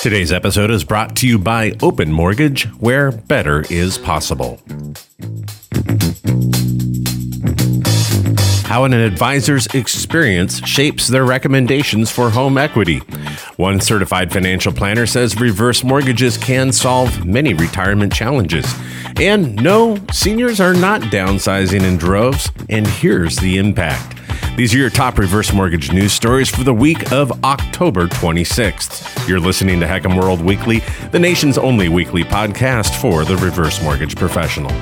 Today's episode is brought to you by Open Mortgage, where better is possible. How an advisor's experience shapes their recommendations for home equity. One certified financial planner says reverse mortgages can solve many retirement challenges. And no, seniors are not downsizing in droves, and here's the impact. These are your top reverse mortgage news stories for the week of October 26th. You're listening to HECM World Weekly, the nation's only weekly podcast for the reverse mortgage professional.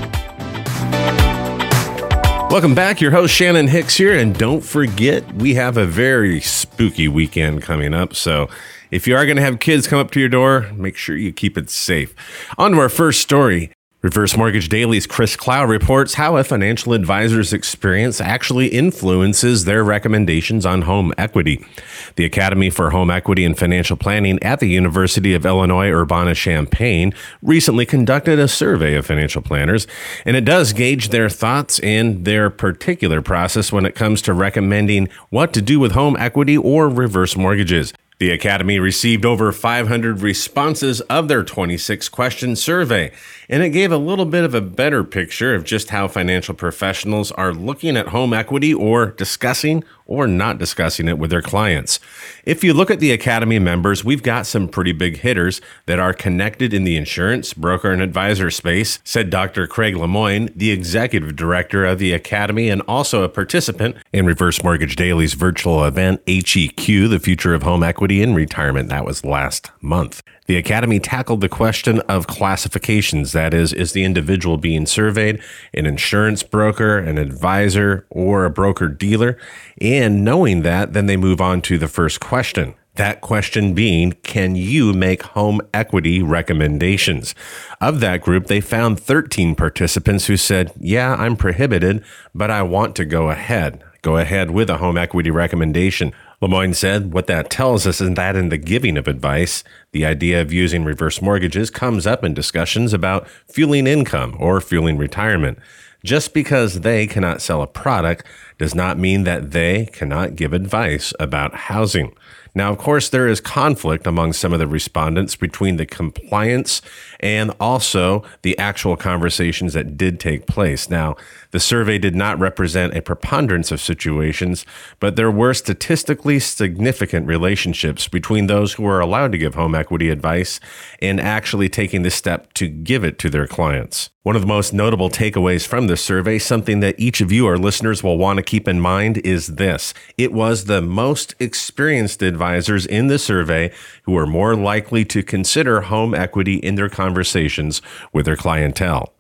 Welcome back. Your host Shannon Hicks here. And don't forget, we have a very spooky weekend coming up. So if you are going to have kids come up to your door, make sure you keep it safe. On to our first story. Reverse Mortgage Daily's Chris Clow reports how a financial advisor's experience actually influences their recommendations on home equity. The Academy for Home Equity and Financial Planning at the University of Illinois Urbana-Champaign recently conducted a survey of financial planners, and it does gauge their thoughts and their particular process when it comes to recommending what to do with home equity or reverse mortgages. The Academy received over 500 responses of their 26 question survey, and it gave a little bit of a better picture of just how financial professionals are looking at home equity or discussing or not discussing it with their clients. If you look at the Academy members, we've got some pretty big hitters that are connected in the insurance, broker, and advisor space, said Dr. Craig Lemoine, the executive director of the Academy and also a participant in Reverse Mortgage Daily's virtual event, HEQ, the future of home equity in retirement. That was last month. The Academy tackled the question of classifications. That is, is the individual being surveyed an insurance broker, an advisor, or a broker dealer? And knowing that, then they move on to the first question. That question being, can you make home equity recommendations? Of that group, they found 13 participants who said, yeah, I'm prohibited, but I want to go ahead. Go ahead with a home equity recommendation. Lemoine said, What that tells us is that in the giving of advice, the idea of using reverse mortgages comes up in discussions about fueling income or fueling retirement. Just because they cannot sell a product does not mean that they cannot give advice about housing. Now, of course, there is conflict among some of the respondents between the compliance and also the actual conversations that did take place. Now, the survey did not represent a preponderance of situations, but there were statistically significant relationships between those who were allowed to give home equity advice and actually taking the step to give it to their clients. One of the most notable takeaways from this survey, something that each of you, our listeners, will want to keep in mind, is this. It was the most experienced advisors in the survey who were more likely to consider home equity in their conversations with their clientele.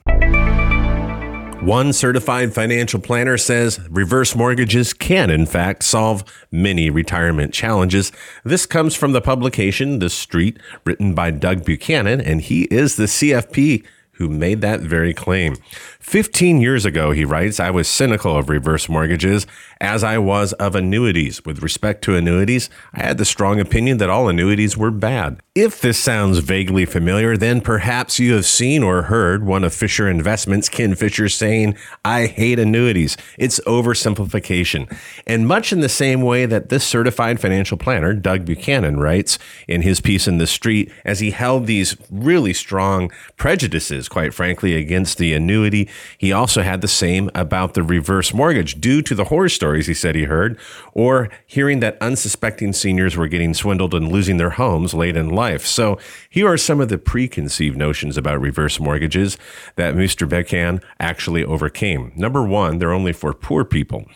One certified financial planner says reverse mortgages can, in fact, solve many retirement challenges. This comes from the publication The Street, written by Doug Buchanan, and he is the CFP who made that very claim. 15 years ago, he writes, I was cynical of reverse mortgages as I was of annuities. With respect to annuities, I had the strong opinion that all annuities were bad. If this sounds vaguely familiar, then perhaps you have seen or heard one of Fisher Investments, Ken Fisher, saying, I hate annuities. It's oversimplification. And much in the same way that this certified financial planner, Doug Buchanan, writes in his piece in The Street, as he held these really strong prejudices, quite frankly, against the annuity, he also had the same about the reverse mortgage due to the horror stories he said he heard, or hearing that unsuspecting seniors were getting swindled and losing their homes late in life life. So here are some of the preconceived notions about reverse mortgages that Mr. Buchanan actually overcame. Number one, they're only for poor people.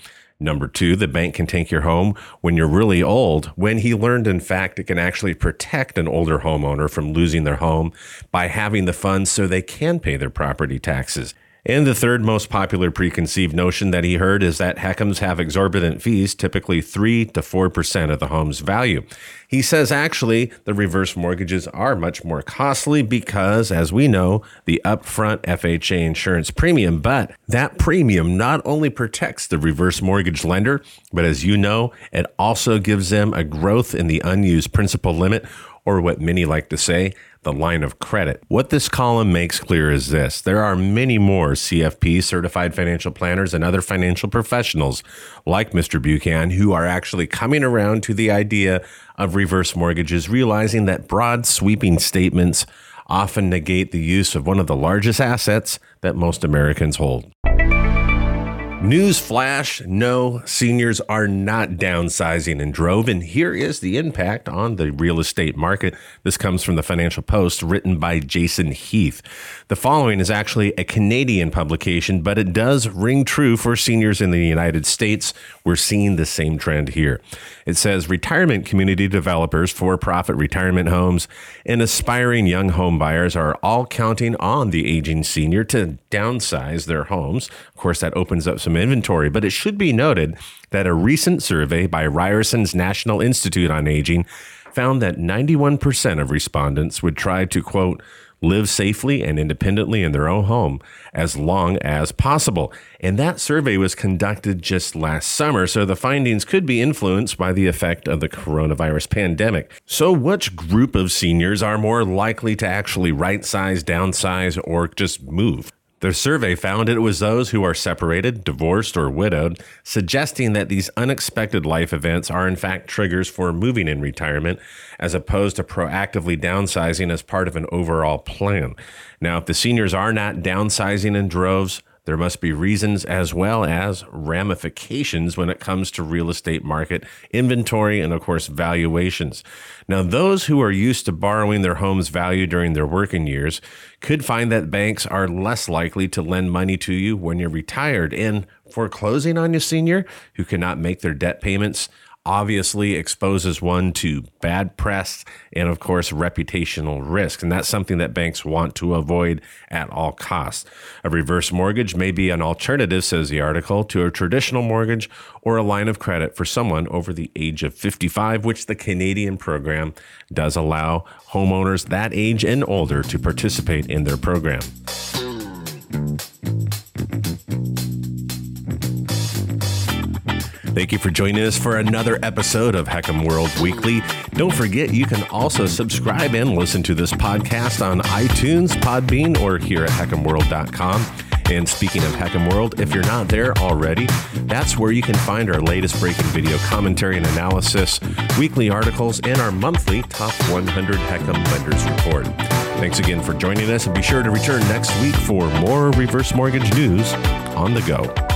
Number two, the bank can take your home when you're really old, when he learned, in fact, it can actually protect an older homeowner from losing their home by having the funds so they can pay their property taxes. And the third most popular preconceived notion that he heard is that HECMs have exorbitant fees, typically 3 to 4% of the home's value. He says actually the reverse mortgages are much more costly because, as we know, the upfront FHA insurance premium, but that premium not only protects the reverse mortgage lender, but as you know, it also gives them a growth in the unused principal limit or what many like to say, the line of credit. What this column makes clear is this there are many more CFP, certified financial planners, and other financial professionals like Mr. Buchan who are actually coming around to the idea of reverse mortgages, realizing that broad, sweeping statements often negate the use of one of the largest assets that most Americans hold. News flash no, seniors are not downsizing in drove. And here is the impact on the real estate market. This comes from the Financial Post, written by Jason Heath. The following is actually a Canadian publication, but it does ring true for seniors in the United States. We're seeing the same trend here. It says retirement community developers, for profit retirement homes, and aspiring young home buyers are all counting on the aging senior to downsize their homes. Of course, that opens up some inventory, but it should be noted that a recent survey by Ryerson's National Institute on Aging found that 91% of respondents would try to, quote, live safely and independently in their own home as long as possible. And that survey was conducted just last summer, so the findings could be influenced by the effect of the coronavirus pandemic. So, which group of seniors are more likely to actually right size, downsize, or just move? The survey found it was those who are separated, divorced, or widowed, suggesting that these unexpected life events are in fact triggers for moving in retirement, as opposed to proactively downsizing as part of an overall plan. Now, if the seniors are not downsizing in droves, there must be reasons as well as ramifications when it comes to real estate market inventory and, of course, valuations. Now, those who are used to borrowing their home's value during their working years could find that banks are less likely to lend money to you when you're retired. And foreclosing on your senior who cannot make their debt payments obviously exposes one to bad press and, of course, reputational risk. And that's something that banks want to avoid at all costs. A reverse mortgage may be an alternative, says the article, to a traditional mortgage or a line of credit for someone over the age of 55, which the Canadian program does allow homeowners that age and older to participate in their program. Thank you for joining us for another episode of HECM World Weekly. Don't forget, you can also subscribe and listen to this podcast on iTunes, Podbean, or here at hecmworld.com. And speaking of HECM World, if you're not there already, that's where you can find our latest breaking video commentary and analysis, weekly articles, and our monthly Top 100 HECM Lenders Report. Thanks again for joining us, and be sure to return next week for more reverse mortgage news on the go.